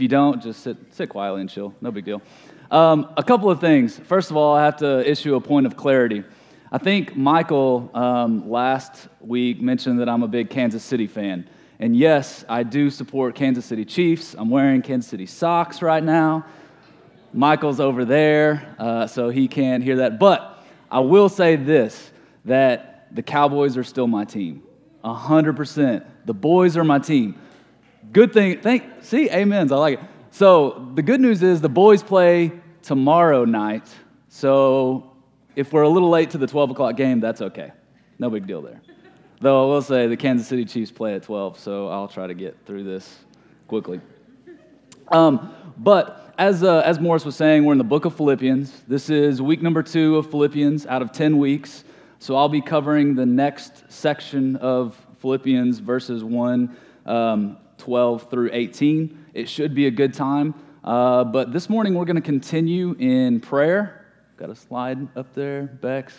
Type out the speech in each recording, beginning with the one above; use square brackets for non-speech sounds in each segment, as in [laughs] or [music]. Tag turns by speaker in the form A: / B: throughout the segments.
A: If you don't, just sit, sit quietly and chill. No big deal. Um, a couple of things. First of all, I have to issue a point of clarity. I think Michael um, last week mentioned that I'm a big Kansas City fan. And yes, I do support Kansas City Chiefs. I'm wearing Kansas City socks right now. Michael's over there, uh, so he can't hear that. But I will say this that the Cowboys are still my team. 100%. The boys are my team. Good thing, thank, see, amens, I like it. So the good news is the boys play tomorrow night. So if we're a little late to the 12 o'clock game, that's okay. No big deal there. Though I will say the Kansas City Chiefs play at 12, so I'll try to get through this quickly. Um, but as, uh, as Morris was saying, we're in the book of Philippians. This is week number two of Philippians out of 10 weeks. So I'll be covering the next section of Philippians, verses 1, um, 12 through 18. It should be a good time. Uh, but this morning we're going to continue in prayer Got a slide up there, Bex.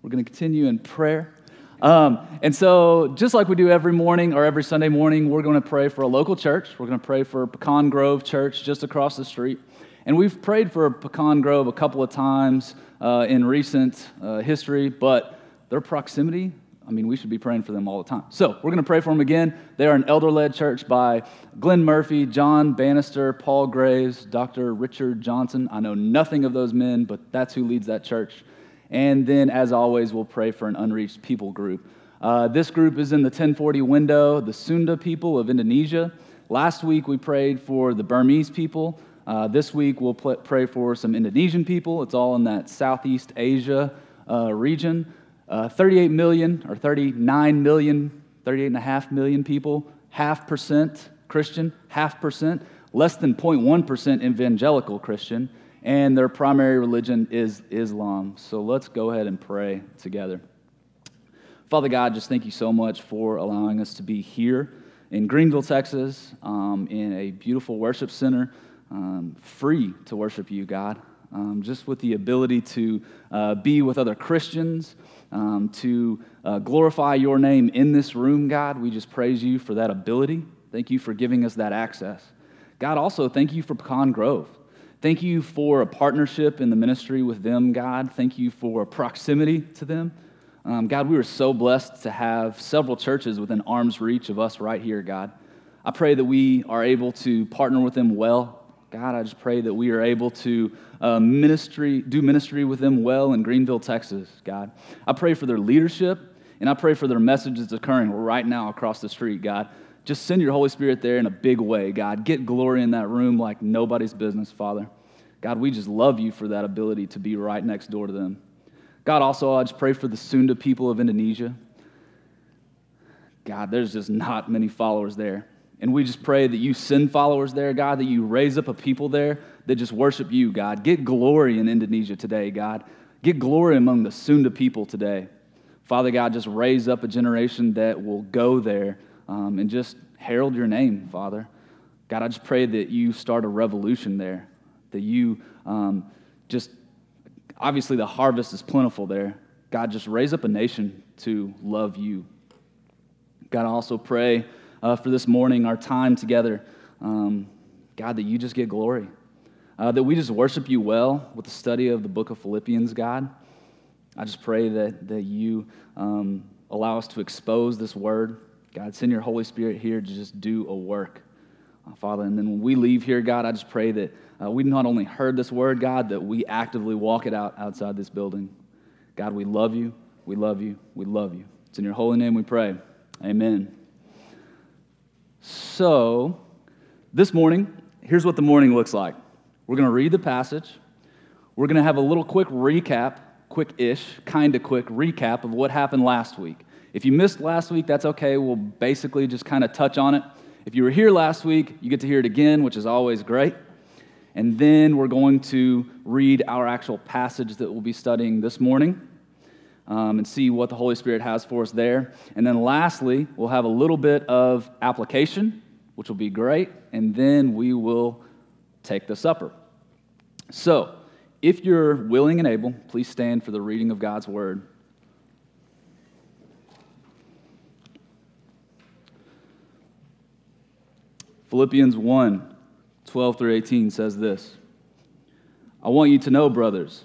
A: We're going to continue in prayer. Um, and so, just like we do every morning or every Sunday morning, we're going to pray for a local church. We're going to pray for Pecan Grove Church just across the street. And we've prayed for Pecan Grove a couple of times uh, in recent uh, history, but their proximity I mean, we should be praying for them all the time. So we're going to pray for them again. They are an elder led church by Glenn Murphy, John Bannister, Paul Graves, Dr. Richard Johnson. I know nothing of those men, but that's who leads that church. And then, as always, we'll pray for an unreached people group. Uh, this group is in the 1040 window, the Sunda people of Indonesia. Last week, we prayed for the Burmese people. Uh, this week, we'll pray for some Indonesian people. It's all in that Southeast Asia uh, region. Uh, 38 million or 39 million, 38 and a half million people, half percent Christian, half percent, less than 0.1% evangelical Christian, and their primary religion is Islam. So let's go ahead and pray together. Father God, just thank you so much for allowing us to be here in Greenville, Texas, um, in a beautiful worship center, um, free to worship you, God. Um, just with the ability to uh, be with other Christians, um, to uh, glorify your name in this room, God. We just praise you for that ability. Thank you for giving us that access. God, also, thank you for Pecan Grove. Thank you for a partnership in the ministry with them, God. Thank you for proximity to them. Um, God, we were so blessed to have several churches within arm's reach of us right here, God. I pray that we are able to partner with them well God, I just pray that we are able to uh, ministry, do ministry with them well in Greenville, Texas, God. I pray for their leadership, and I pray for their messages occurring right now across the street, God. Just send your Holy Spirit there in a big way, God. Get glory in that room like nobody's business, Father. God, we just love you for that ability to be right next door to them. God, also, I just pray for the Sunda people of Indonesia. God, there's just not many followers there. And we just pray that you send followers there, God, that you raise up a people there that just worship you, God. Get glory in Indonesia today, God. Get glory among the Sunda people today. Father God, just raise up a generation that will go there um, and just herald your name, Father. God, I just pray that you start a revolution there, that you um, just, obviously, the harvest is plentiful there. God, just raise up a nation to love you. God, I also pray uh, for this morning, our time together. Um, God, that you just get glory. Uh, that we just worship you well with the study of the book of Philippians, God. I just pray that, that you um, allow us to expose this word. God, send your Holy Spirit here to just do a work, uh, Father. And then when we leave here, God, I just pray that uh, we not only heard this word, God, that we actively walk it out outside this building. God, we love you. We love you. We love you. It's in your holy name we pray. Amen. So, this morning, here's what the morning looks like. We're going to read the passage. We're going to have a little quick recap, quick ish, kind of quick recap of what happened last week. If you missed last week, that's okay. We'll basically just kind of touch on it. If you were here last week, you get to hear it again, which is always great. And then we're going to read our actual passage that we'll be studying this morning um, and see what the Holy Spirit has for us there. And then lastly, we'll have a little bit of application, which will be great, and then we will take the supper. So, if you're willing and able, please stand for the reading of God's word. Philippians 1, 12 through 18 says this I want you to know, brothers,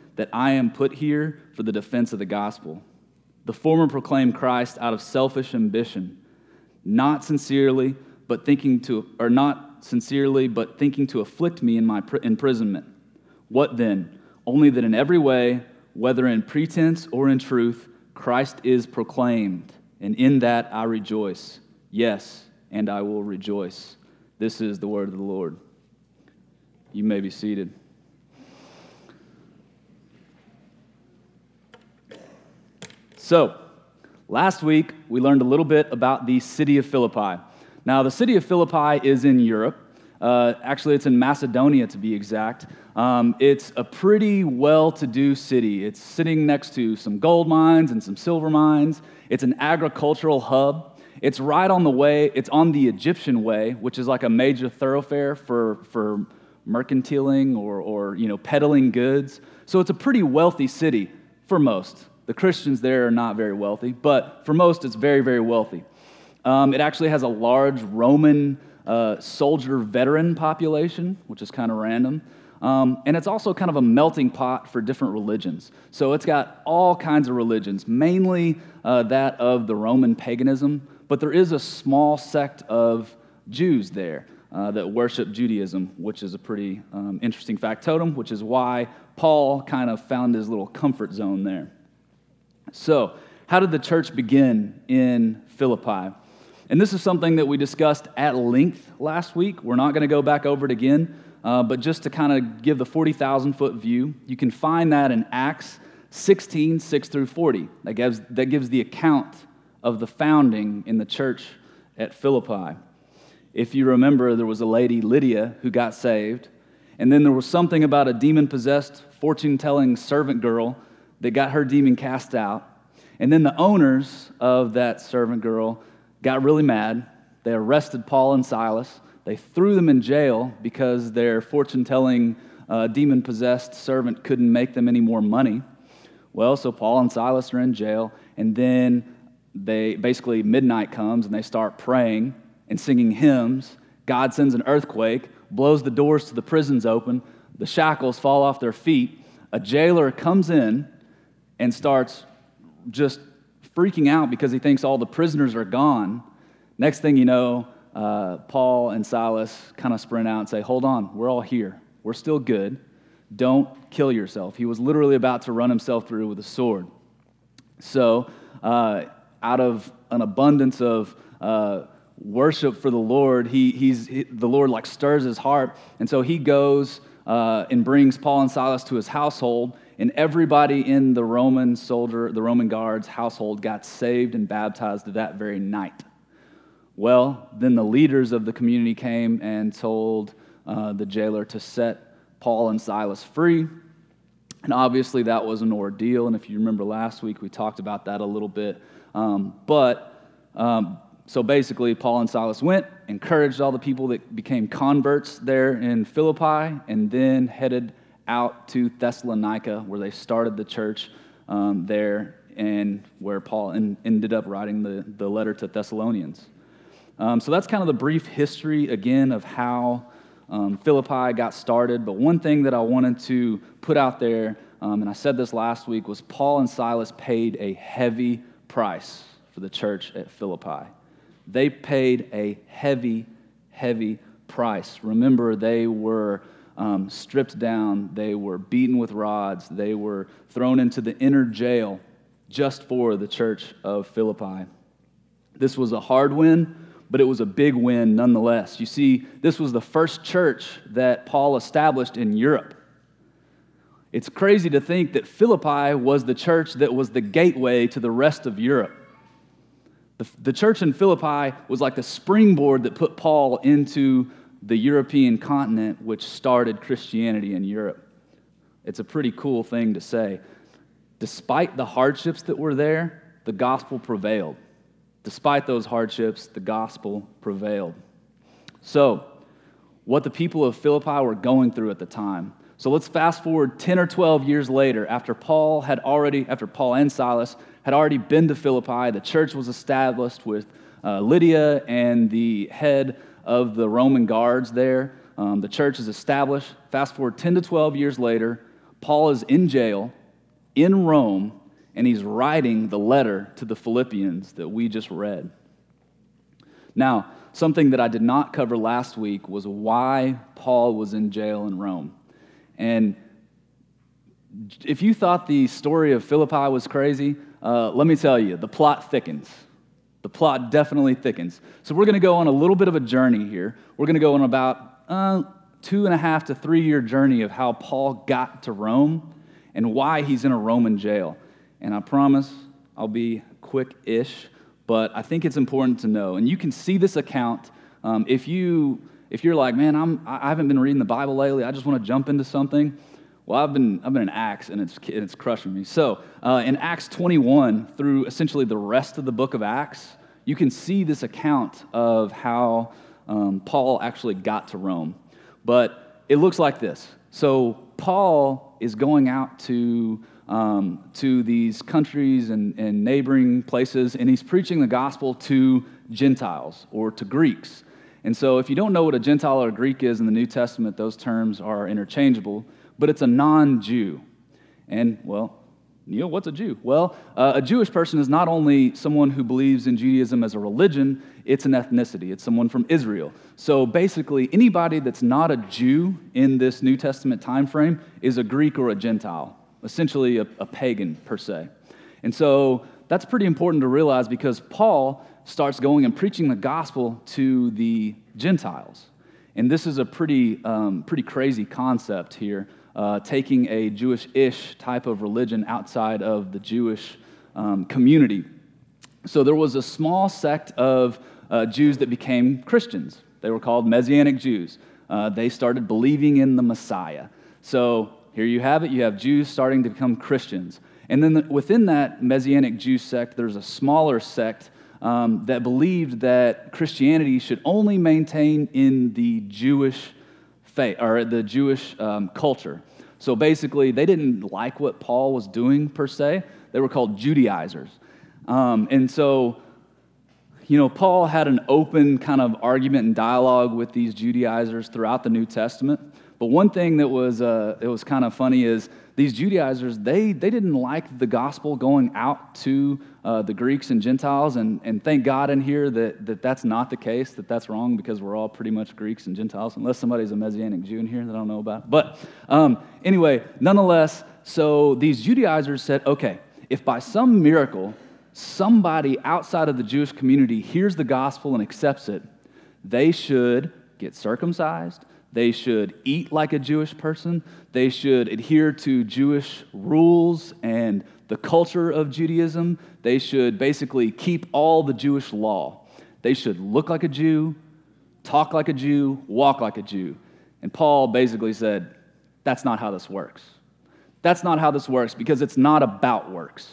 A: that I am put here for the defense of the gospel. The former proclaim Christ out of selfish ambition, not sincerely, but thinking to, or not sincerely, but thinking to afflict me in my imprisonment. What then? Only that in every way, whether in pretense or in truth, Christ is proclaimed, and in that I rejoice. Yes, and I will rejoice. This is the word of the Lord. You may be seated. So, last week we learned a little bit about the city of Philippi. Now, the city of Philippi is in Europe. Uh, actually, it's in Macedonia to be exact. Um, it's a pretty well to do city. It's sitting next to some gold mines and some silver mines. It's an agricultural hub. It's right on the way, it's on the Egnatian way, which is like a major thoroughfare for, for mercantiling or, or you know, peddling goods. So it's a pretty wealthy city for most. The Christians there are not very wealthy, but for most, it's very, very wealthy. Um, it actually has a large Roman uh, soldier veteran population, which is kind of random. Um, and it's also kind of a melting pot for different religions. So it's got all kinds of religions, mainly uh, that of the Roman paganism, but there is a small sect of Jews there uh, that worship Judaism, which is a pretty um, interesting factotum, which is why Paul kind of found his little comfort zone there. So, how did the church begin in Philippi? And this is something that we discussed at length last week. We're not going to go back over it again, uh, but just to kind of give the 40,000 foot view, you can find that in Acts 16, 6 through 40. That gives, that gives the account of the founding in the church at Philippi. If you remember, there was a lady, Lydia, who got saved. And then there was something about a demon possessed, fortune telling servant girl that got her demon cast out. And then the owners of that servant girl got really mad. They arrested Paul and Silas. They threw them in jail because their fortune telling, uh, demon possessed servant couldn't make them any more money. Well, so Paul and Silas are in jail. And then they basically, midnight comes and they start praying and singing hymns. God sends an earthquake, blows the doors to the prisons open, the shackles fall off their feet. A jailer comes in and starts just freaking out because he thinks all the prisoners are gone. Next thing you know, uh, Paul and Silas kind of sprint out and say, Hold on, we're all here. We're still good. Don't kill yourself. He was literally about to run himself through with a sword. So, uh, out of an abundance of uh, worship for the Lord, he, he's, he, the Lord like stirs his heart. And so he goes uh, and brings Paul and Silas to his household. And everybody in the Roman soldier, the Roman guard's household got saved and baptized that very night. Well, then the leaders of the community came and told uh, the jailer to set Paul and Silas free. And obviously, that was an ordeal. And if you remember last week, we talked about that a little bit. Um, but um, so basically, Paul and Silas went, encouraged all the people that became converts there in Philippi, and then headed out to Thessalonica, where they started the church um, there, and where Paul in, ended up writing the, the letter to Thessalonians. Um, so that's kind of the brief history, again, of how um, Philippi got started. But one thing that I wanted to put out there, um, and I said this last week, was Paul and Silas paid a heavy price for the church at Philippi. They paid a heavy, heavy price. Remember, they were um, stripped down, they were beaten with rods, they were thrown into the inner jail just for the church of Philippi. This was a hard win, but it was a big win nonetheless. You see, this was the first church that Paul established in Europe. It's crazy to think that Philippi was the church that was the gateway to the rest of Europe. The, the church in Philippi was like the springboard that put Paul into the European continent, which started Christianity in Europe. It's a pretty cool thing to say. Despite the hardships that were there, the gospel prevailed. Despite those hardships, the gospel prevailed. So, what the people of Philippi were going through at the time. So let's fast forward 10 or 12 years later, after Paul had already, after Paul and Silas had already been to Philippi, the church was established with uh, Lydia and the head of the Roman guards there. Um, the church is established. Fast forward 10 to 12 years later, Paul is in jail in Rome, and he's writing the letter to the Philippians that we just read. Now, something that I did not cover last week was why Paul was in jail in Rome. And if you thought the story of Philippi was crazy, uh, let me tell you, the plot thickens. The plot definitely thickens. So we're going to go on a little bit of a journey here. We're going to go on about uh, two and a half to three year journey of how Paul got to Rome and why he's in a Roman jail. And I promise I'll be quick ish, but I think it's important to know. And you can see this account um, if, you, if you're like, man, I'm, I haven't been reading the Bible lately, I just want to jump into something. Well, I've been, I've been in Acts, and it's, it's crushing me. So, uh, in Acts 21, through essentially the rest of the book of Acts, you can see this account of how um, Paul actually got to Rome. But it looks like this. So Paul is going out to, um, to these countries and, and neighboring places, and he's preaching the gospel to Gentiles or to Greeks. And so, if you don't know what a Gentile or a Greek is in the New Testament, those terms are interchangeable, but it's a non Jew. And, well, Neil, what's a Jew? Well, uh, a Jewish person is not only someone who believes in Judaism as a religion, it's an ethnicity. It's someone from Israel. So basically, anybody that's not a Jew in this New Testament time frame is a Greek or a Gentile, essentially a, a pagan per se. And so that's pretty important to realize because Paul starts going and preaching the gospel to the Gentiles. And this is a pretty, um, pretty crazy concept here uh, taking a Jewish ish type of religion outside of the Jewish um, community. So there was a small sect of uh, Jews that became Christians. They were called Messianic Jews. Uh, they started believing in the Messiah. So here you have it. You have Jews starting to become Christians. And then within that Messianic Jew sect, there's a smaller sect um, that believed that Christianity should only maintain in the Jewish faith or the Jewish um, culture. So basically, they didn't like what Paul was doing per se. They were called Judaizers. Um, and so, you know, Paul had an open kind of argument and dialogue with these Judaizers throughout the New Testament. But one thing that was, uh, it was kind of funny is these Judaizers, they, they didn't like the gospel going out to uh, the Greeks and Gentiles. And, and thank God in here that, that that's not the case, that that's wrong, because we're all pretty much Greeks and Gentiles, unless somebody's a Messianic Jew in here that I don't know about. But um, anyway, nonetheless, so these Judaizers said, okay, if by some miracle somebody outside of the Jewish community hears the gospel and accepts it, they should get circumcised, they should eat like a Jewish person. They should adhere to Jewish rules and the culture of Judaism. They should basically keep all the Jewish law. They should look like a Jew, talk like a Jew, walk like a Jew. And Paul basically said, that's not how this works. That's not how this works because it's not about works.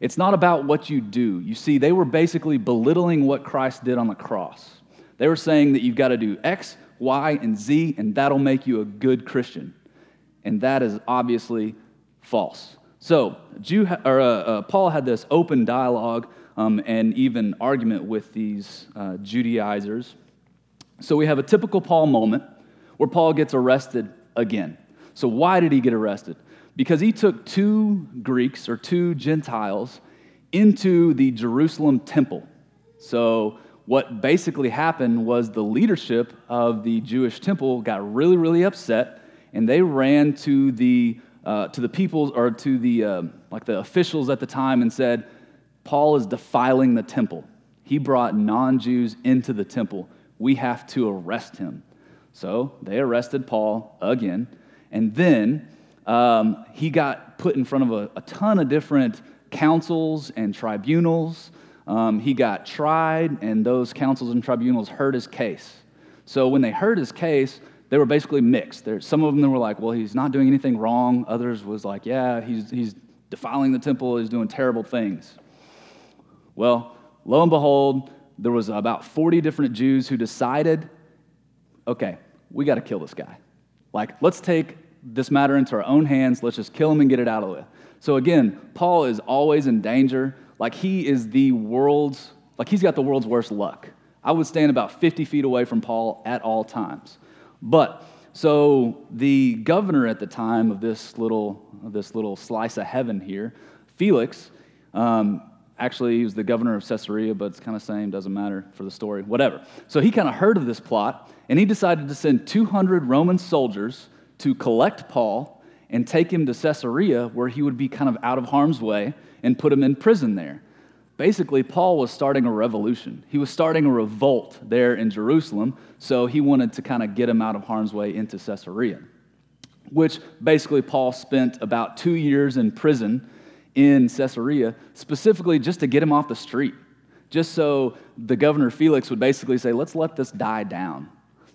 A: It's not about what you do. You see, they were basically belittling what Christ did on the cross. They were saying that you've got to do X, Y, and Z, and that'll make you a good Christian. And that is obviously false. So, Jew, or, uh, uh, Paul had this open dialogue um, and even argument with these uh, Judaizers. So, we have a typical Paul moment where Paul gets arrested again. So, why did he get arrested? Because he took two Greeks or two Gentiles into the Jerusalem temple. So, what basically happened was the leadership of the Jewish temple got really, really upset, and they ran to the uh, to the people or to the uh, like the officials at the time and said, "Paul is defiling the temple. He brought non-Jews into the temple. We have to arrest him." So they arrested Paul again, and then um, he got put in front of a, a ton of different councils and tribunals. Um, he got tried, and those councils and tribunals heard his case. So when they heard his case, they were basically mixed. There, some of them were like, well, he's not doing anything wrong. Others was like, yeah, he's, he's defiling the temple, he's doing terrible things. Well, lo and behold, there was about 40 different Jews who decided, okay, we got to kill this guy. Like, let's take this matter into our own hands. Let's just kill him and get it out of the way. So again, Paul is always in danger. Like he is the world's, like he's got the world's worst luck. I would stand about 50 feet away from Paul at all times. But so the governor at the time of this little, this little slice of heaven here, Felix, um, actually he was the governor of Caesarea, but it's kind of same, doesn't matter for the story, whatever. So he kind of heard of this plot, and he decided to send 200 Roman soldiers to collect Paul and take him to Caesarea, where he would be kind of out of harm's way, and put him in prison there. Basically, Paul was starting a revolution. He was starting a revolt there in Jerusalem, so he wanted to kind of get him out of harm's way into Caesarea, which basically Paul spent about two years in prison in Caesarea, specifically just to get him off the street, just so the governor Felix would basically say, let's let this die down.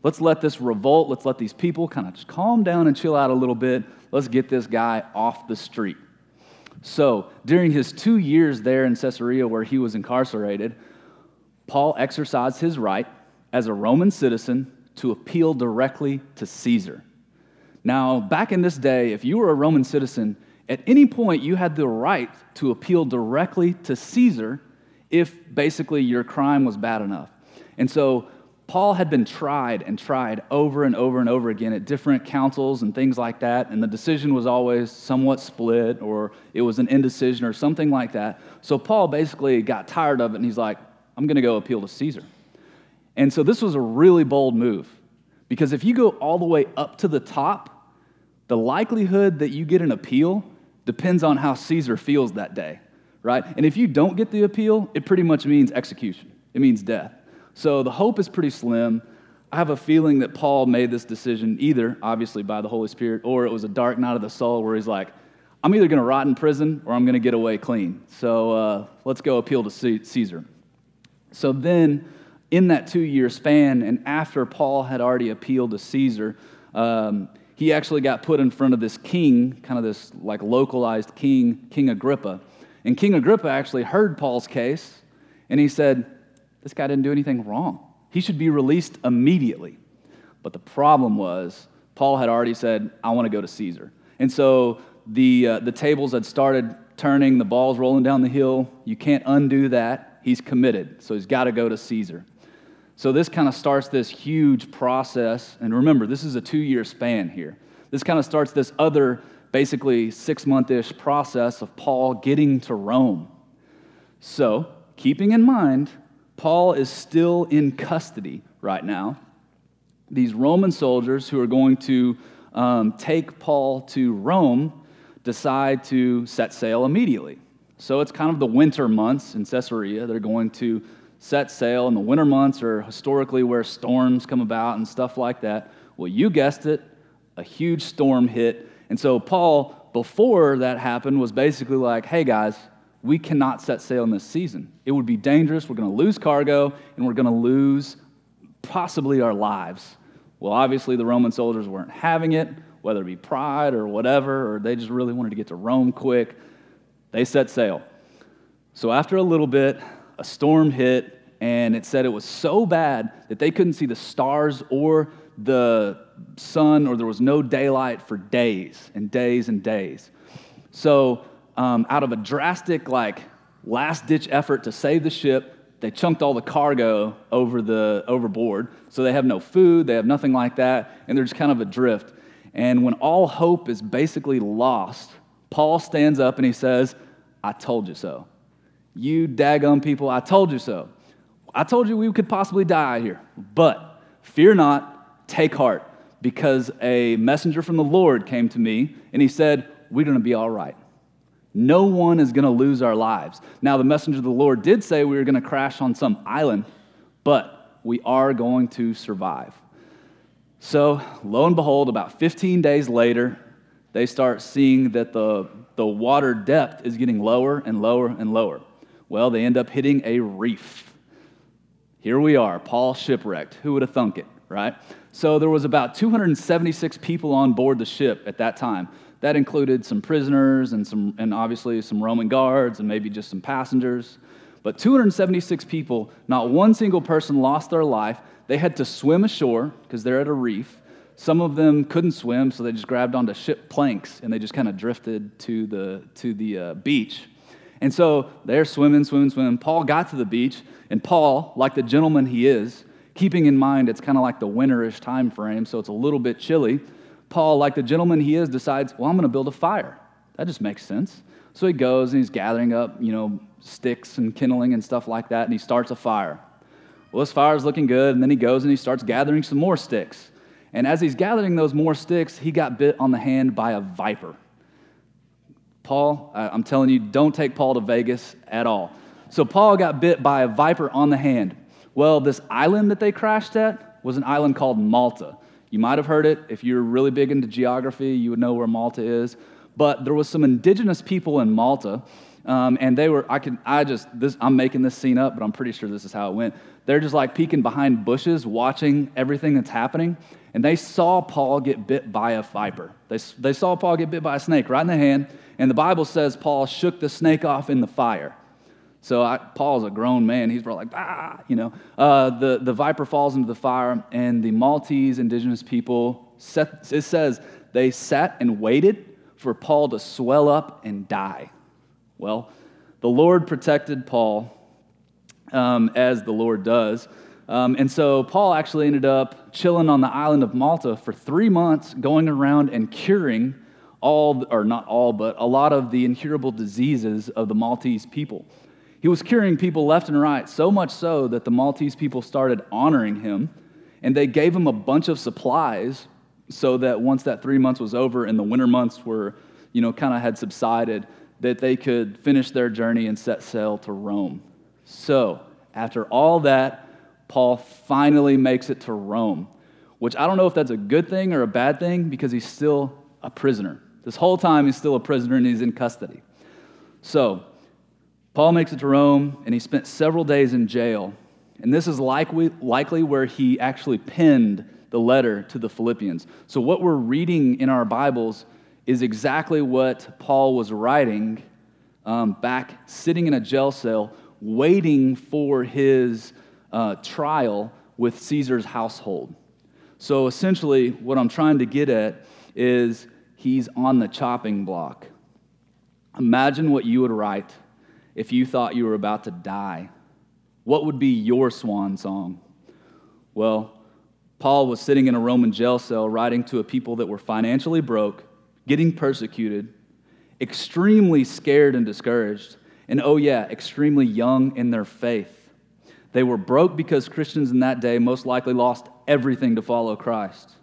A: Let's let this revolt, let's let these people kind of just calm down and chill out a little bit. Let's get this guy off the street. So, during his two years there in Caesarea where he was incarcerated, Paul exercised his right as a Roman citizen to appeal directly to Caesar. Now, back in this day, if you were a Roman citizen, at any point you had the right to appeal directly to Caesar if basically your crime was bad enough. And so Paul had been tried and tried over and over and over again at different councils and things like that, and the decision was always somewhat split or it was an indecision or something like that. So Paul basically got tired of it and he's like, I'm going to go appeal to Caesar. And so this was a really bold move because if you go all the way up to the top, the likelihood that you get an appeal depends on how Caesar feels that day, right? And if you don't get the appeal, it pretty much means execution, it means death. So the hope is pretty slim. I have a feeling that Paul made this decision either, obviously, by the Holy Spirit, or it was a dark night of the soul where he's like, I'm either going to rot in prison or I'm going to get away clean. So uh, let's go appeal to Caesar. So then, in that two year span, and after Paul had already appealed to Caesar, um, he actually got put in front of this king, kind of this like localized king, King Agrippa. And King Agrippa actually heard Paul's case, and he said, this guy didn't do anything wrong. He should be released immediately. But the problem was, Paul had already said, I want to go to Caesar. And so the, uh, the tables had started turning, the ball's rolling down the hill. You can't undo that. He's committed, so he's got to go to Caesar. So this kind of starts this huge process. And remember, this is a two year span here. This kind of starts this other, basically six month ish process of Paul getting to Rome. So, keeping in mind Paul is still in custody right now. These Roman soldiers who are going to um, take Paul to Rome decide to set sail immediately. So it's kind of the winter months in Caesarea. They're going to set sail, and the winter months are historically where storms come about and stuff like that. Well, you guessed it, a huge storm hit. And so Paul, before that happened, was basically like, hey guys, we cannot set sail in this season. It would be dangerous. We're going to lose cargo and we're going to lose possibly our lives. Well, obviously, the Roman soldiers weren't having it, whether it be pride or whatever, or they just really wanted to get to Rome quick. They set sail. So, after a little bit, a storm hit, and it said it was so bad that they couldn't see the stars or the sun, or there was no daylight for days and days and days. So, um, out of a drastic, like, last ditch effort to save the ship, they chunked all the cargo over the overboard. So they have no food, they have nothing like that, and they're just kind of adrift. And when all hope is basically lost, Paul stands up and he says, I told you so. You daggum people, I told you so. I told you we could possibly die here. But fear not, take heart, because a messenger from the Lord came to me and he said, We're going to be all right. No one is going to lose our lives. Now, the messenger of the Lord did say we were going to crash on some island, but we are going to survive. So, lo and behold, about 15 days later, they start seeing that the, the water depth is getting lower and lower and lower. Well, they end up hitting a reef. Here we are, Paul shipwrecked. Who would have thunk it, right? So there was about 276 people on board the ship at that time. That included some prisoners and, some, and obviously some Roman guards and maybe just some passengers. But 276 people, not one single person lost their life. They had to swim ashore because they're at a reef. Some of them couldn't swim, so they just grabbed onto ship planks and they just kind of drifted to the, to the uh, beach. And so they're swimming, swimming, swimming. Paul got to the beach, and Paul, like the gentleman he is, keeping in mind it's kind of like the winterish time frame, so it's a little bit chilly. Paul, like the gentleman he is, decides, well, I'm going to build a fire. That just makes sense. So he goes and he's gathering up, you know, sticks and kindling and stuff like that, and he starts a fire. Well, this fire is looking good, and then he goes and he starts gathering some more sticks. And as he's gathering those more sticks, he got bit on the hand by a viper. Paul, I'm telling you, don't take Paul to Vegas at all. So Paul got bit by a viper on the hand. Well, this island that they crashed at was an island called Malta. You might have heard it. If you're really big into geography, you would know where Malta is. But there was some indigenous people in Malta, um, and they were, I can, I just, this, I'm making this scene up, but I'm pretty sure this is how it went. They're just like peeking behind bushes, watching everything that's happening, and they saw Paul get bit by a viper. They, they saw Paul get bit by a snake right in the hand, and the Bible says Paul shook the snake off in the fire. So I, Paul's a grown man. He's probably like, ah, you know. Uh, the, the viper falls into the fire, and the Maltese indigenous people, set, it says, they sat and waited for Paul to swell up and die. Well, the Lord protected Paul um, as the Lord does. Um, and so Paul actually ended up chilling on the island of Malta for three months, going around and curing all, or not all, but a lot of the incurable diseases of the Maltese people. He was curing people left and right, so much so that the Maltese people started honoring him, and they gave him a bunch of supplies so that once that three months was over and the winter months were, you know, kind of had subsided, that they could finish their journey and set sail to Rome. So, after all that, Paul finally makes it to Rome, which I don't know if that's a good thing or a bad thing because he's still a prisoner. This whole time, he's still a prisoner and he's in custody. So, Paul makes it to Rome, and he spent several days in jail. And this is likely, likely where he actually penned the letter to the Philippians. So, what we're reading in our Bibles is exactly what Paul was writing um, back sitting in a jail cell, waiting for his uh, trial with Caesar's household. So, essentially, what I'm trying to get at is he's on the chopping block. Imagine what you would write if you thought you were about to die? What would be your swan song? Well, Paul was sitting in a Roman jail cell writing to a people that were financially broke, getting persecuted, extremely scared and discouraged, and oh, yeah, extremely young in their faith. They were broke because Christians in that day most likely lost everything to follow Christ.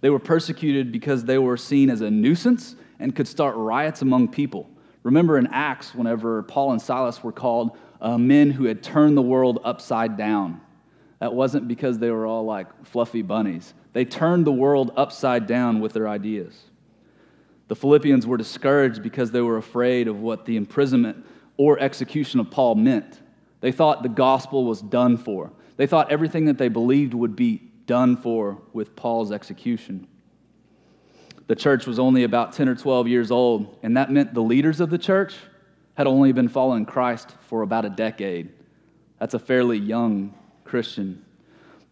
A: They were persecuted because they were seen as a nuisance and could start riots among people. Remember in Acts, whenever Paul and Silas were called uh, men who had turned the world upside down, that wasn't because they were all like fluffy bunnies. They turned the world upside down with their ideas. The Philippians were discouraged because they were afraid of what the imprisonment or execution of Paul meant. They thought the gospel was done for. They thought everything that they believed would be done for with Paul's execution the church was only about 10 or 12 years old, and that meant the leaders of the church had only been following Christ for about a decade. That's a fairly young Christian.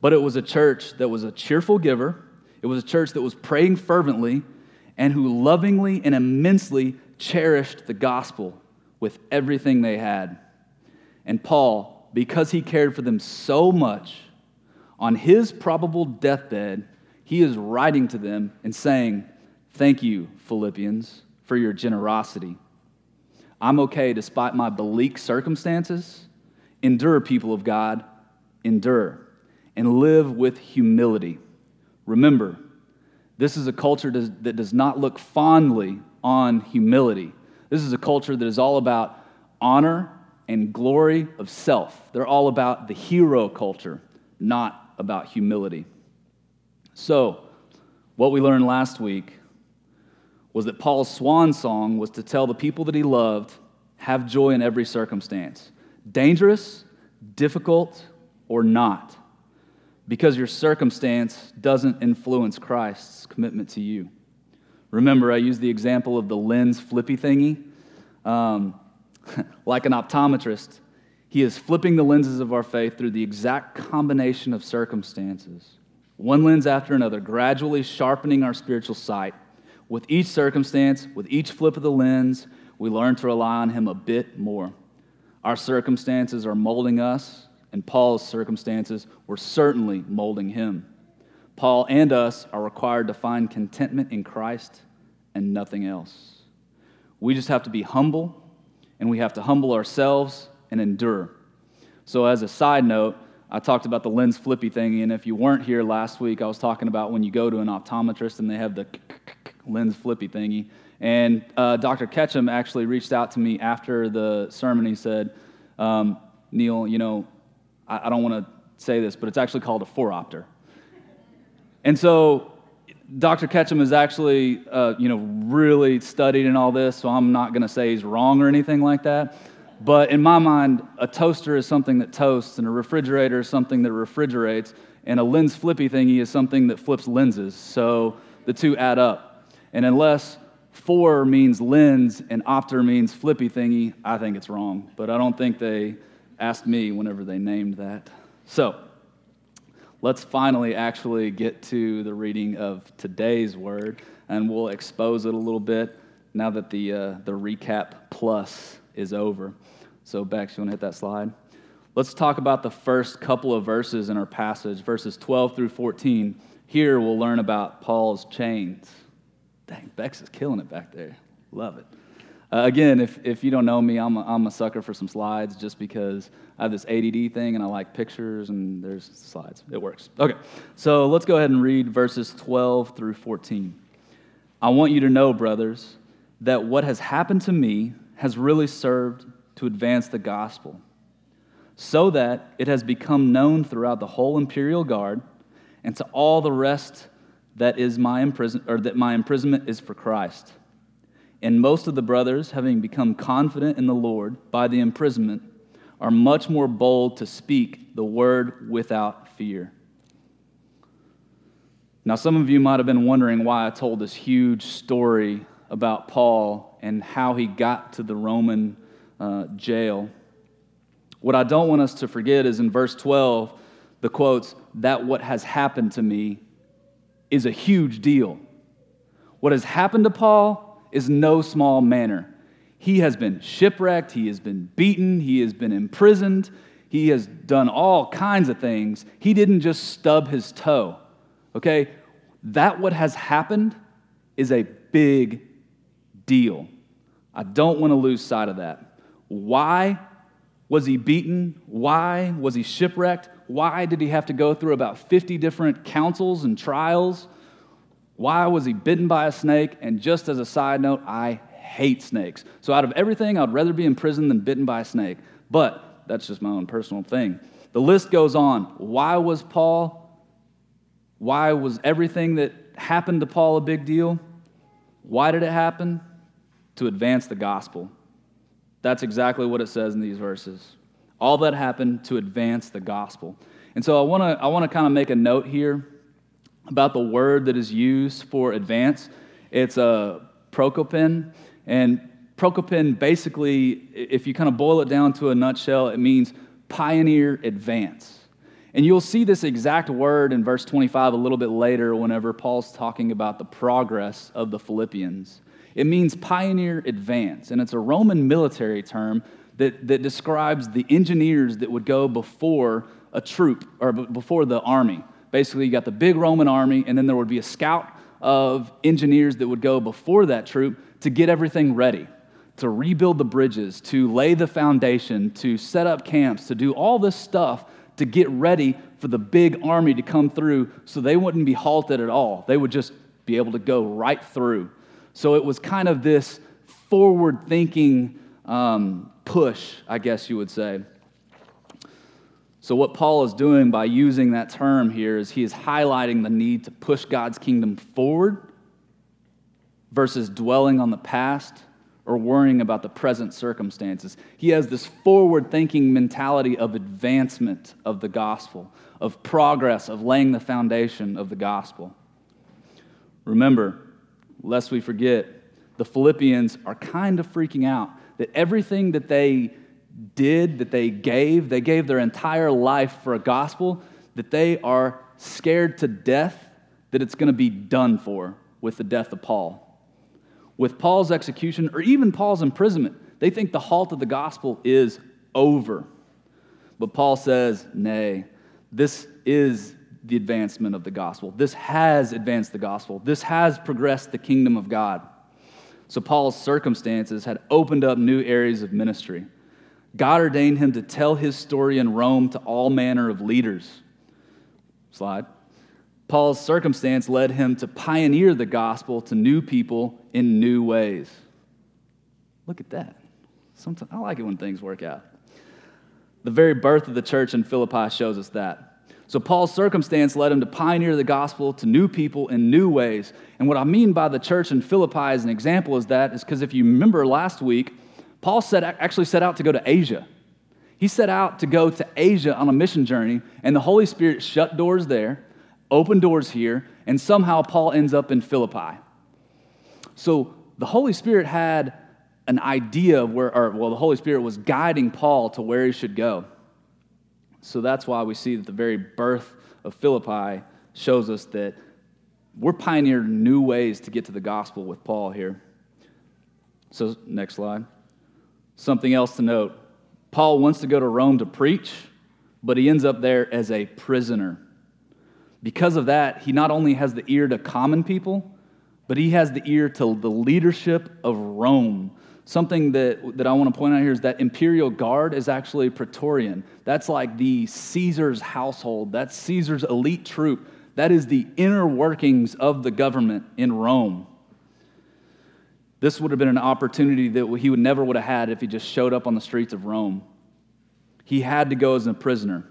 A: But it was a church that was a cheerful giver, it was a church that was praying fervently, and who lovingly and immensely cherished the gospel with everything they had. And Paul, because he cared for them so much, on his probable deathbed, he is writing to them and saying, Thank you, Philippians, for your generosity. I'm okay despite my bleak circumstances. Endure, people of God, endure, and live with humility. Remember, this is a culture that does not look fondly on humility. This is a culture that is all about honor and glory of self. They're all about the hero culture, not about humility. So, what we learned last week was that Paul's swan song was to tell the people that he loved, have joy in every circumstance, dangerous, difficult, or not. because your circumstance doesn't influence Christ's commitment to you. Remember, I used the example of the lens flippy thingy. Um, [laughs] like an optometrist, he is flipping the lenses of our faith through the exact combination of circumstances, one lens after another, gradually sharpening our spiritual sight. With each circumstance, with each flip of the lens, we learn to rely on him a bit more. Our circumstances are molding us, and Paul's circumstances were certainly molding him. Paul and us are required to find contentment in Christ and nothing else. We just have to be humble, and we have to humble ourselves and endure. So, as a side note, I talked about the lens flippy thing, and if you weren't here last week, I was talking about when you go to an optometrist and they have the lens flippy thingy. And uh, Dr. Ketchum actually reached out to me after the sermon. He said, um, Neil, you know, I, I don't want to say this, but it's actually called a phoropter. And so Dr. Ketchum is actually, uh, you know, really studied in all this, so I'm not going to say he's wrong or anything like that. But in my mind, a toaster is something that toasts, and a refrigerator is something that refrigerates, and a lens flippy thingy is something that flips lenses. So the two add up. And unless four means lens and opter means flippy thingy, I think it's wrong. But I don't think they asked me whenever they named that. So let's finally actually get to the reading of today's word, and we'll expose it a little bit now that the, uh, the recap plus is over. So, Bex, you want to hit that slide? Let's talk about the first couple of verses in our passage, verses 12 through 14. Here we'll learn about Paul's chains. Dang, Bex is killing it back there. Love it. Uh, again, if, if you don't know me, I'm a, I'm a sucker for some slides just because I have this ADD thing and I like pictures and there's slides. It works. Okay, so let's go ahead and read verses 12 through 14. I want you to know, brothers, that what has happened to me has really served to advance the gospel, so that it has become known throughout the whole imperial guard and to all the rest that is my imprison or that my imprisonment is for Christ. And most of the brothers, having become confident in the Lord by the imprisonment, are much more bold to speak the word without fear. Now, some of you might have been wondering why I told this huge story about Paul and how he got to the Roman uh, jail. What I don't want us to forget is in verse 12, the quotes, that what has happened to me is a huge deal. What has happened to Paul is no small matter. He has been shipwrecked, he has been beaten, he has been imprisoned, he has done all kinds of things. He didn't just stub his toe. Okay? That what has happened is a big deal. I don't want to lose sight of that. Why was he beaten? Why was he shipwrecked? Why did he have to go through about 50 different councils and trials? Why was he bitten by a snake? And just as a side note, I hate snakes. So, out of everything, I'd rather be in prison than bitten by a snake. But that's just my own personal thing. The list goes on. Why was Paul, why was everything that happened to Paul a big deal? Why did it happen? To advance the gospel. That's exactly what it says in these verses. All that happened to advance the gospel. And so I want to I want to kind of make a note here about the word that is used for advance. It's a prokopen, and prokopen basically, if you kind of boil it down to a nutshell, it means pioneer advance. And you'll see this exact word in verse 25 a little bit later whenever Paul's talking about the progress of the Philippians. It means pioneer advance, and it's a Roman military term that, that describes the engineers that would go before a troop or before the army. Basically, you got the big Roman army, and then there would be a scout of engineers that would go before that troop to get everything ready, to rebuild the bridges, to lay the foundation, to set up camps, to do all this stuff to get ready for the big army to come through so they wouldn't be halted at all. They would just be able to go right through. So it was kind of this forward thinking um, push, I guess you would say. So, what Paul is doing by using that term here is he is highlighting the need to push God's kingdom forward versus dwelling on the past or worrying about the present circumstances. He has this forward thinking mentality of advancement of the gospel, of progress, of laying the foundation of the gospel. Remember, lest we forget, the Philippians are kind of freaking out that everything that they did, that they gave, they gave their entire life for a gospel, that they are scared to death that it's going to be done for with the death of Paul. With Paul's execution, or even Paul's imprisonment, they think the halt of the gospel is over. But Paul says, nay, this is the advancement of the gospel. This has advanced the gospel. This has progressed the kingdom of God. So Paul's circumstances had opened up new areas of ministry. God ordained him to tell his story in Rome to all manner of leaders. Slide. Paul's circumstance led him to pioneer the gospel to new people in new ways. Look at that. Sometimes, I like it when things work out. The very birth of the church in Philippi shows us that. So, Paul's circumstance led him to pioneer the gospel to new people in new ways. And what I mean by the church in Philippi as an example is that is because if you remember last week, Paul set, actually set out to go to Asia. He set out to go to Asia on a mission journey, and the Holy Spirit shut doors there, opened doors here, and somehow Paul ends up in Philippi. So the Holy Spirit had an idea of where, or well, the Holy Spirit was guiding Paul to where he should go. So that's why we see that the very birth of Philippi shows us that we're pioneering new ways to get to the gospel with Paul here. So, next slide. Something else to note Paul wants to go to Rome to preach, but he ends up there as a prisoner. Because of that, he not only has the ear to common people, but he has the ear to the leadership of Rome, Something that, that I want to point out here is that imperial guard is actually Praetorian. That's like the Caesar's household, that's Caesar's elite troop. That is the inner workings of the government in Rome. This would have been an opportunity that he would never would have had if he just showed up on the streets of Rome. He had to go as a prisoner.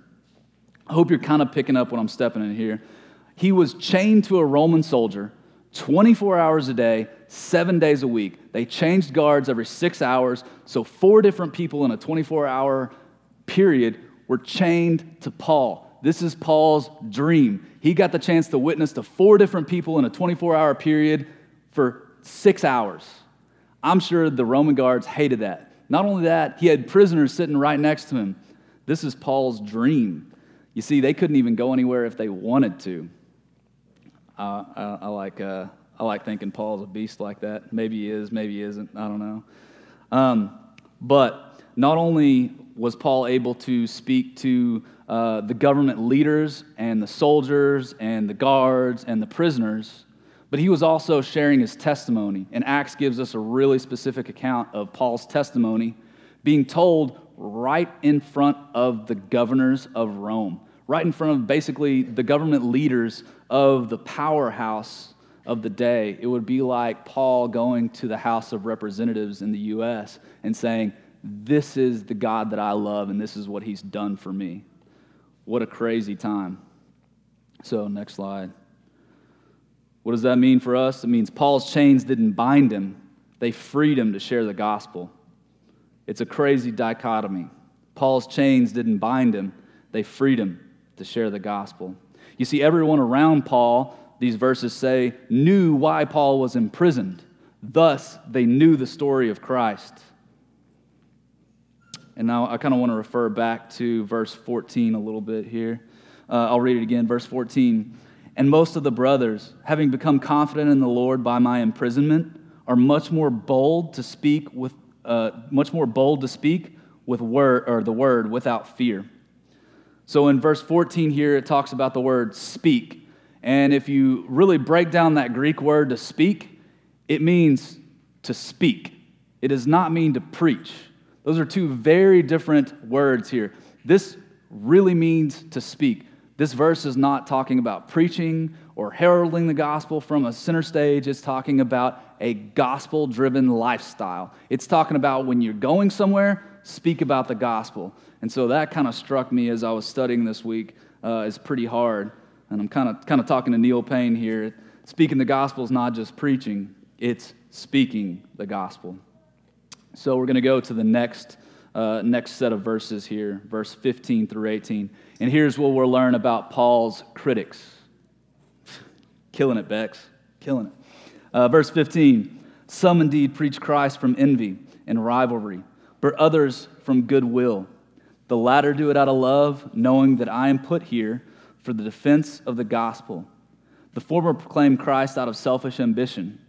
A: I hope you're kind of picking up what I'm stepping in here. He was chained to a Roman soldier 24 hours a day, seven days a week. They changed guards every six hours. So, four different people in a 24 hour period were chained to Paul. This is Paul's dream. He got the chance to witness to four different people in a 24 hour period for six hours. I'm sure the Roman guards hated that. Not only that, he had prisoners sitting right next to him. This is Paul's dream. You see, they couldn't even go anywhere if they wanted to. Uh, I, I, like, uh, I like thinking Paul's a beast like that. Maybe he is, maybe he isn't. I don't know. Um, but not only was Paul able to speak to uh, the government leaders and the soldiers and the guards and the prisoners, but he was also sharing his testimony. And Acts gives us a really specific account of Paul's testimony being told right in front of the governors of Rome, right in front of basically the government leaders of the powerhouse of the day, it would be like Paul going to the House of Representatives in the U.S. and saying, This is the God that I love, and this is what he's done for me. What a crazy time. So, next slide. What does that mean for us? It means Paul's chains didn't bind him, they freed him to share the gospel. It's a crazy dichotomy. Paul's chains didn't bind him, they freed him to share the gospel. You see, everyone around Paul, these verses say, knew why Paul was imprisoned. Thus, they knew the story of Christ. And now I kind of want to refer back to verse 14 a little bit here. Uh, I'll read it again, verse 14. And most of the brothers, having become confident in the Lord by my imprisonment, are much more bold to speak with, uh, much more bold to speak with word or the word without fear. So in verse 14 here, it talks about the word speak. And if you really break down that Greek word to speak, it means to speak. It does not mean to preach. Those are two very different words here. This really means to speak. This verse is not talking about preaching or heralding the gospel from a center stage. It's talking about a gospel driven lifestyle. It's talking about when you're going somewhere, speak about the gospel. And so that kind of struck me as I was studying this week uh, as pretty hard. And I'm kind of kind of talking to Neil Payne here. Speaking the gospel is not just preaching; it's speaking the gospel. So we're going to go to the next, uh, next set of verses here, verse 15 through 18. And here's what we'll learn about Paul's critics. Killing it, Bex. Killing it. Uh, verse 15 Some indeed preach Christ from envy and rivalry, but others from goodwill. The latter do it out of love, knowing that I am put here for the defense of the gospel. The former proclaimed Christ out of selfish ambition,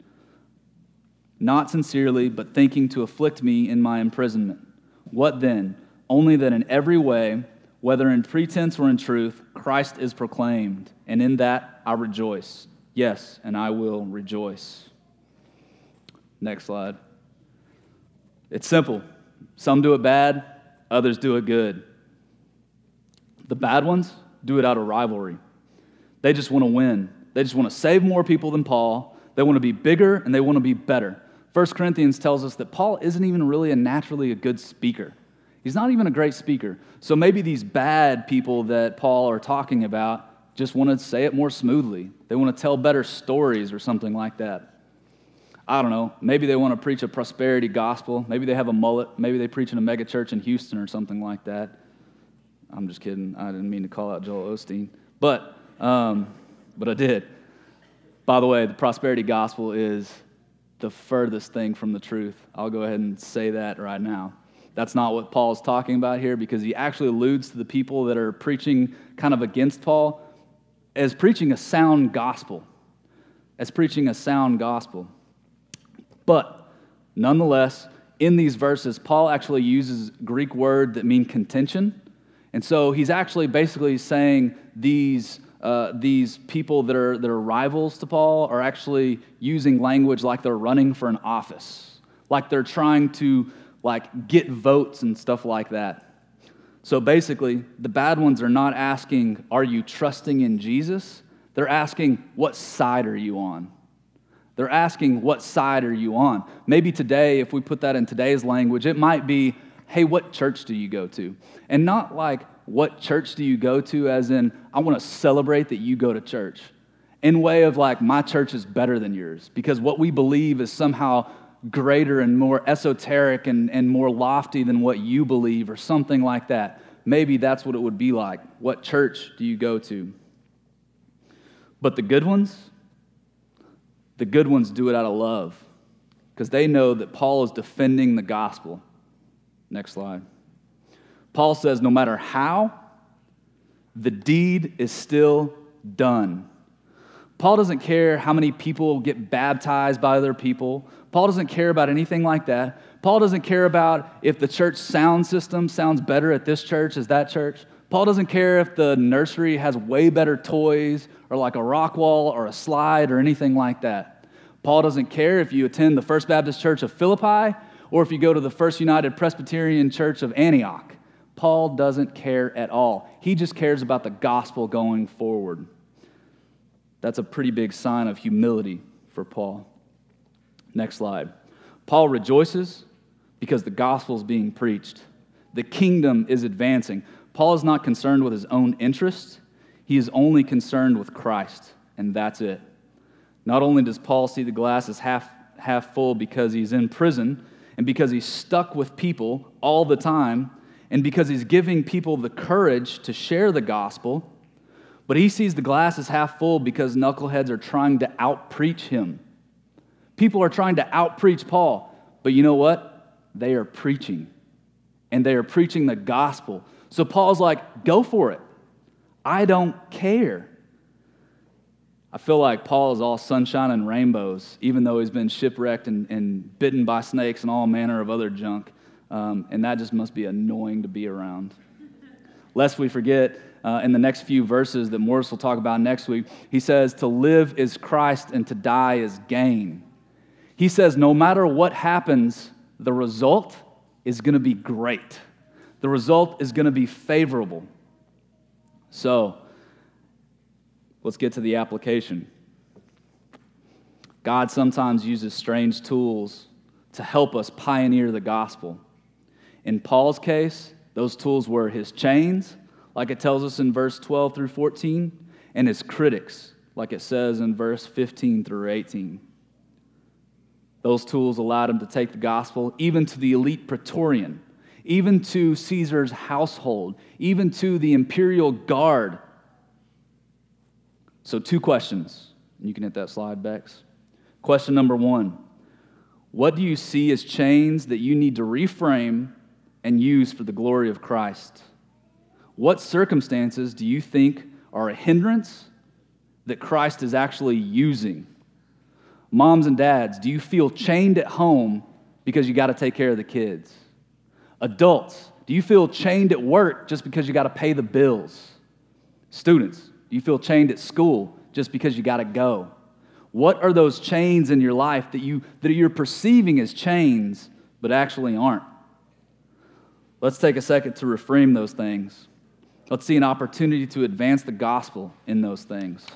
A: not sincerely, but thinking to afflict me in my imprisonment. What then? Only that in every way, whether in pretense or in truth, Christ is proclaimed, and in that I rejoice. Yes, and I will rejoice. Next slide. It's simple. Some do it bad, others do it good. The bad ones do it out of rivalry. They just want to win. They just want to save more people than Paul. They want to be bigger and they want to be better. 1 Corinthians tells us that Paul isn't even really a naturally a good speaker. He's not even a great speaker. So maybe these bad people that Paul are talking about just want to say it more smoothly. They want to tell better stories or something like that. I don't know. Maybe they want to preach a prosperity gospel. Maybe they have a mullet. Maybe they preach in a megachurch in Houston or something like that. I'm just kidding. I didn't mean to call out Joel Osteen, but um, but I did. By the way, the prosperity gospel is the furthest thing from the truth. I'll go ahead and say that right now. That's not what Paul's talking about here because he actually alludes to the people that are preaching kind of against Paul as preaching a sound gospel. As preaching a sound gospel. But nonetheless, in these verses, Paul actually uses Greek word that mean contention. And so he's actually basically saying these, uh, these people that are, that are rivals to Paul are actually using language like they're running for an office, like they're trying to like get votes and stuff like that. So basically, the bad ones are not asking, Are you trusting in Jesus? They're asking, What side are you on? They're asking, What side are you on? Maybe today, if we put that in today's language, it might be, Hey, what church do you go to? And not like, What church do you go to, as in, I want to celebrate that you go to church. In way of like, My church is better than yours, because what we believe is somehow greater and more esoteric and, and more lofty than what you believe, or something like that. Maybe that's what it would be like. What church do you go to? But the good ones, the good ones do it out of love because they know that Paul is defending the gospel. Next slide. Paul says, no matter how, the deed is still done. Paul doesn't care how many people get baptized by other people. Paul doesn't care about anything like that. Paul doesn't care about if the church sound system sounds better at this church as that church. Paul doesn't care if the nursery has way better toys or like a rock wall or a slide or anything like that. Paul doesn't care if you attend the First Baptist Church of Philippi or if you go to the First United Presbyterian Church of Antioch. Paul doesn't care at all. He just cares about the gospel going forward. That's a pretty big sign of humility for Paul. Next slide. Paul rejoices because the gospel is being preached. The kingdom is advancing. Paul is not concerned with his own interests, he is only concerned with Christ, and that's it. Not only does Paul see the glass as half, half full because he's in prison and because he's stuck with people all the time, and because he's giving people the courage to share the gospel, but he sees the glass as half full because knuckleheads are trying to outpreach him. People are trying to outpreach Paul, but you know what? They are preaching, and they are preaching the gospel. So Paul's like, go for it. I don't care. I feel like Paul is all sunshine and rainbows, even though he's been shipwrecked and, and bitten by snakes and all manner of other junk. Um, and that just must be annoying to be around. Lest we forget, uh, in the next few verses that Morris will talk about next week, he says, To live is Christ and to die is gain. He says, No matter what happens, the result is going to be great the result is going to be favorable. So, let's get to the application. God sometimes uses strange tools to help us pioneer the gospel. In Paul's case, those tools were his chains, like it tells us in verse 12 through 14, and his critics, like it says in verse 15 through 18. Those tools allowed him to take the gospel even to the elite praetorian, even to Caesar's household, even to the imperial guard. So, two questions. You can hit that slide, Bex. Question number one What do you see as chains that you need to reframe and use for the glory of Christ? What circumstances do you think are a hindrance that Christ is actually using? Moms and dads, do you feel chained at home because you got to take care of the kids? Adults, do you feel chained at work just because you got to pay the bills? Students, do you feel chained at school just because you got to go? What are those chains in your life that, you, that you're perceiving as chains but actually aren't? Let's take a second to reframe those things. Let's see an opportunity to advance the gospel in those things.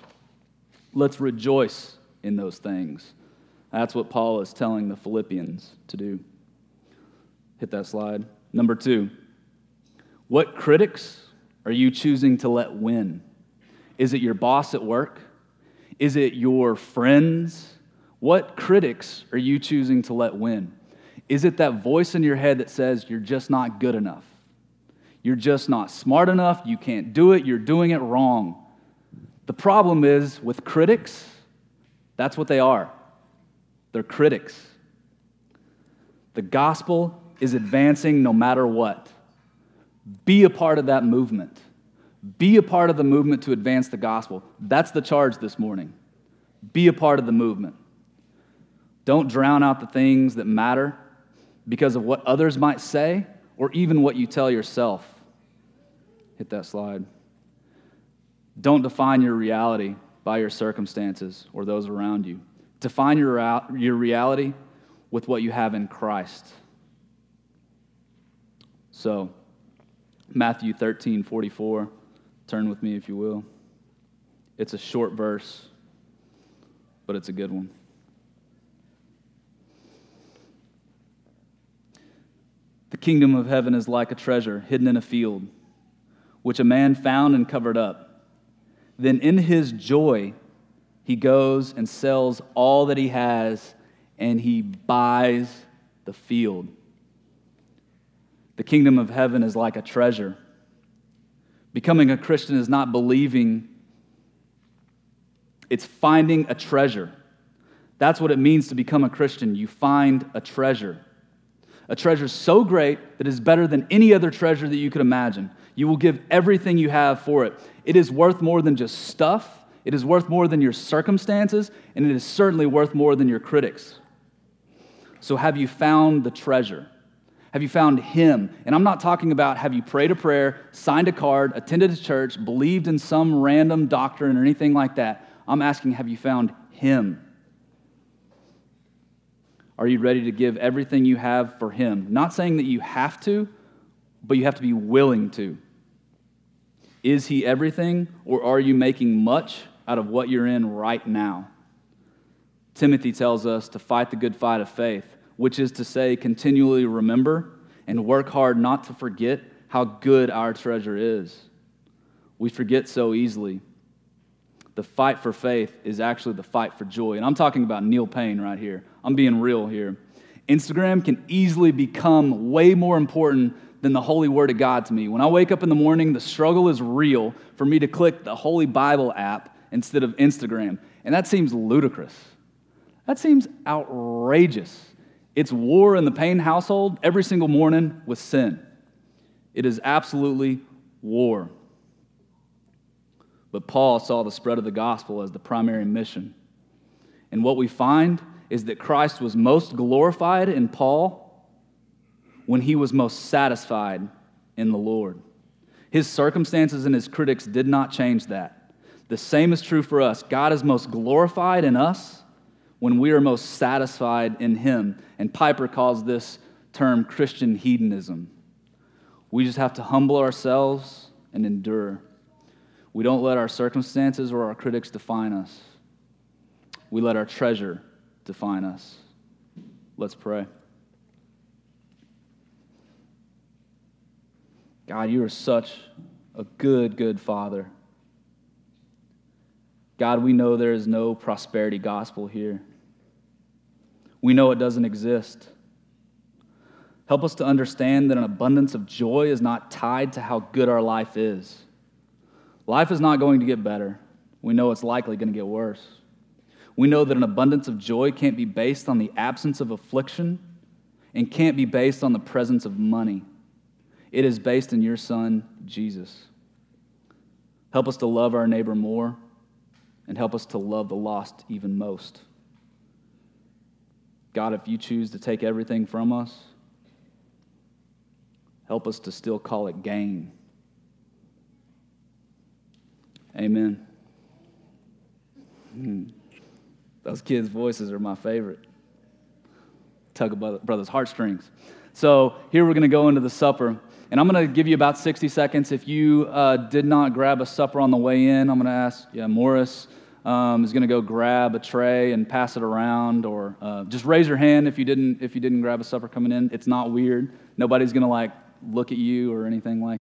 A: Let's rejoice in those things. That's what Paul is telling the Philippians to do. Hit that slide. Number two, what critics are you choosing to let win? Is it your boss at work? Is it your friends? What critics are you choosing to let win? Is it that voice in your head that says you're just not good enough? You're just not smart enough. You can't do it. You're doing it wrong. The problem is with critics, that's what they are. They're critics. The gospel is advancing no matter what. Be a part of that movement. Be a part of the movement to advance the gospel. That's the charge this morning. Be a part of the movement. Don't drown out the things that matter because of what others might say or even what you tell yourself. Hit that slide. Don't define your reality by your circumstances or those around you. Define your, your reality with what you have in Christ. So, Matthew 13 44. Turn with me if you will. It's a short verse, but it's a good one. The kingdom of heaven is like a treasure hidden in a field, which a man found and covered up. Then in his joy, he goes and sells all that he has and he buys the field. The kingdom of heaven is like a treasure. Becoming a Christian is not believing, it's finding a treasure. That's what it means to become a Christian. You find a treasure a treasure so great that is better than any other treasure that you could imagine. You will give everything you have for it. It is worth more than just stuff, it is worth more than your circumstances, and it is certainly worth more than your critics. So, have you found the treasure? Have you found Him? And I'm not talking about have you prayed a prayer, signed a card, attended a church, believed in some random doctrine or anything like that. I'm asking, have you found Him? Are you ready to give everything you have for Him? Not saying that you have to, but you have to be willing to. Is He everything, or are you making much out of what you're in right now? Timothy tells us to fight the good fight of faith, which is to say, continually remember and work hard not to forget how good our treasure is. We forget so easily. The fight for faith is actually the fight for joy. And I'm talking about Neil Payne right here. I'm being real here. Instagram can easily become way more important than the Holy Word of God to me. When I wake up in the morning, the struggle is real for me to click the Holy Bible app instead of Instagram. And that seems ludicrous. That seems outrageous. It's war in the Payne household every single morning with sin. It is absolutely war. But Paul saw the spread of the gospel as the primary mission. And what we find is that Christ was most glorified in Paul when he was most satisfied in the Lord. His circumstances and his critics did not change that. The same is true for us. God is most glorified in us when we are most satisfied in him. And Piper calls this term Christian hedonism. We just have to humble ourselves and endure. We don't let our circumstances or our critics define us. We let our treasure define us. Let's pray. God, you are such a good, good Father. God, we know there is no prosperity gospel here. We know it doesn't exist. Help us to understand that an abundance of joy is not tied to how good our life is. Life is not going to get better. We know it's likely going to get worse. We know that an abundance of joy can't be based on the absence of affliction and can't be based on the presence of money. It is based in your Son, Jesus. Help us to love our neighbor more and help us to love the lost even most. God, if you choose to take everything from us, help us to still call it gain. Amen. Hmm. Those kids' voices are my favorite. Tug a brother's heartstrings. So here we're going to go into the supper. And I'm going to give you about 60 seconds. If you uh, did not grab a supper on the way in, I'm going to ask, yeah, Morris um, is going to go grab a tray and pass it around, or uh, just raise your hand if you didn't if you didn't grab a supper coming in. It's not weird. Nobody's going to like look at you or anything like.